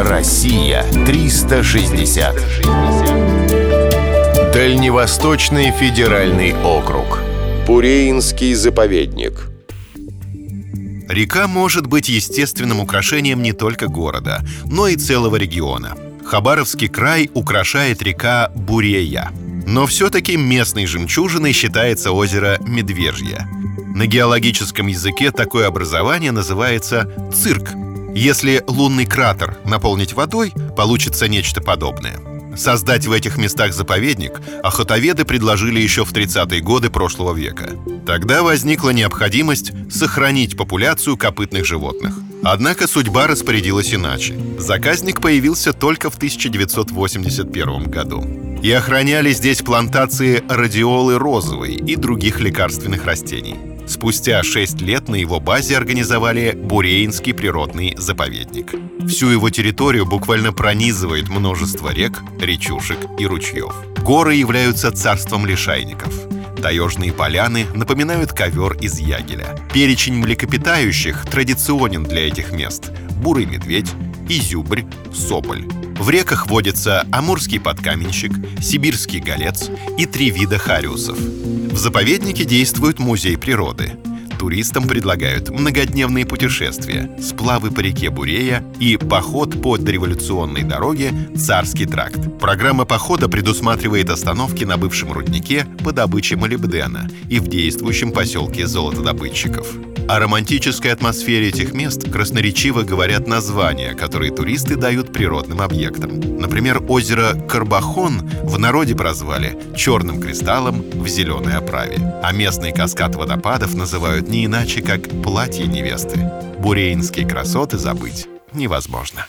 Россия 360. Дальневосточный федеральный округ. Пуреинский заповедник. Река может быть естественным украшением не только города, но и целого региона. Хабаровский край украшает река Бурея. Но все-таки местной жемчужиной считается озеро Медвежье. На геологическом языке такое образование называется цирк. Если лунный кратер наполнить водой, получится нечто подобное. Создать в этих местах заповедник охотоведы предложили еще в 30-е годы прошлого века. Тогда возникла необходимость сохранить популяцию копытных животных. Однако судьба распорядилась иначе. Заказник появился только в 1981 году. И охраняли здесь плантации радиолы розовой и других лекарственных растений. Спустя 6 лет на его базе организовали Буреинский природный заповедник. Всю его территорию буквально пронизывает множество рек, речушек и ручьев. Горы являются царством лишайников. Таежные поляны напоминают ковер из ягеля. Перечень млекопитающих традиционен для этих мест. Бурый медведь, изюбрь, соболь. В реках водятся амурский подкаменщик, сибирский голец и три вида хариусов. В заповеднике действует музей природы. Туристам предлагают многодневные путешествия, сплавы по реке Бурея и поход по дореволюционной дороге «Царский тракт». Программа похода предусматривает остановки на бывшем руднике по добыче молибдена и в действующем поселке золотодобытчиков. О романтической атмосфере этих мест красноречиво говорят названия, которые туристы дают природным объектам. Например, озеро Карбахон в народе прозвали «черным кристаллом в зеленой оправе», а местный каскад водопадов называют не иначе, как «платье невесты». Бурейнские красоты забыть невозможно.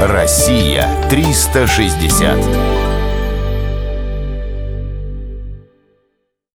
Россия 360.